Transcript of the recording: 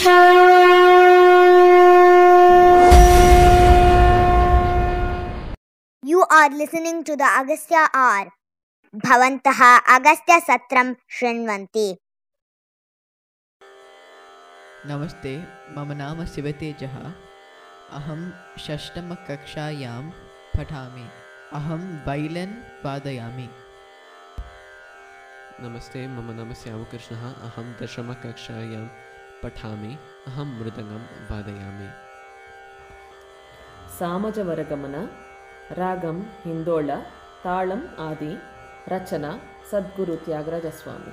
You are listening to the Agastya R. भवन्तः अगस्त्यसत्रं शृण्वन्ति। नमस्ते मम नाम शिवतेजः। अहं षष्टमकक्षायां पठामि। अहं वैलन् वादयामि नमस्ते मम नाम श्यामकृष्णः। अहं दशमकक्षायां పఠామి అహం మృదంగం వాదయామి. సామజవరగమన రాగం హిందోళ తాళం ఆది రచన సద్గురు త్యాగరాజస్వామి.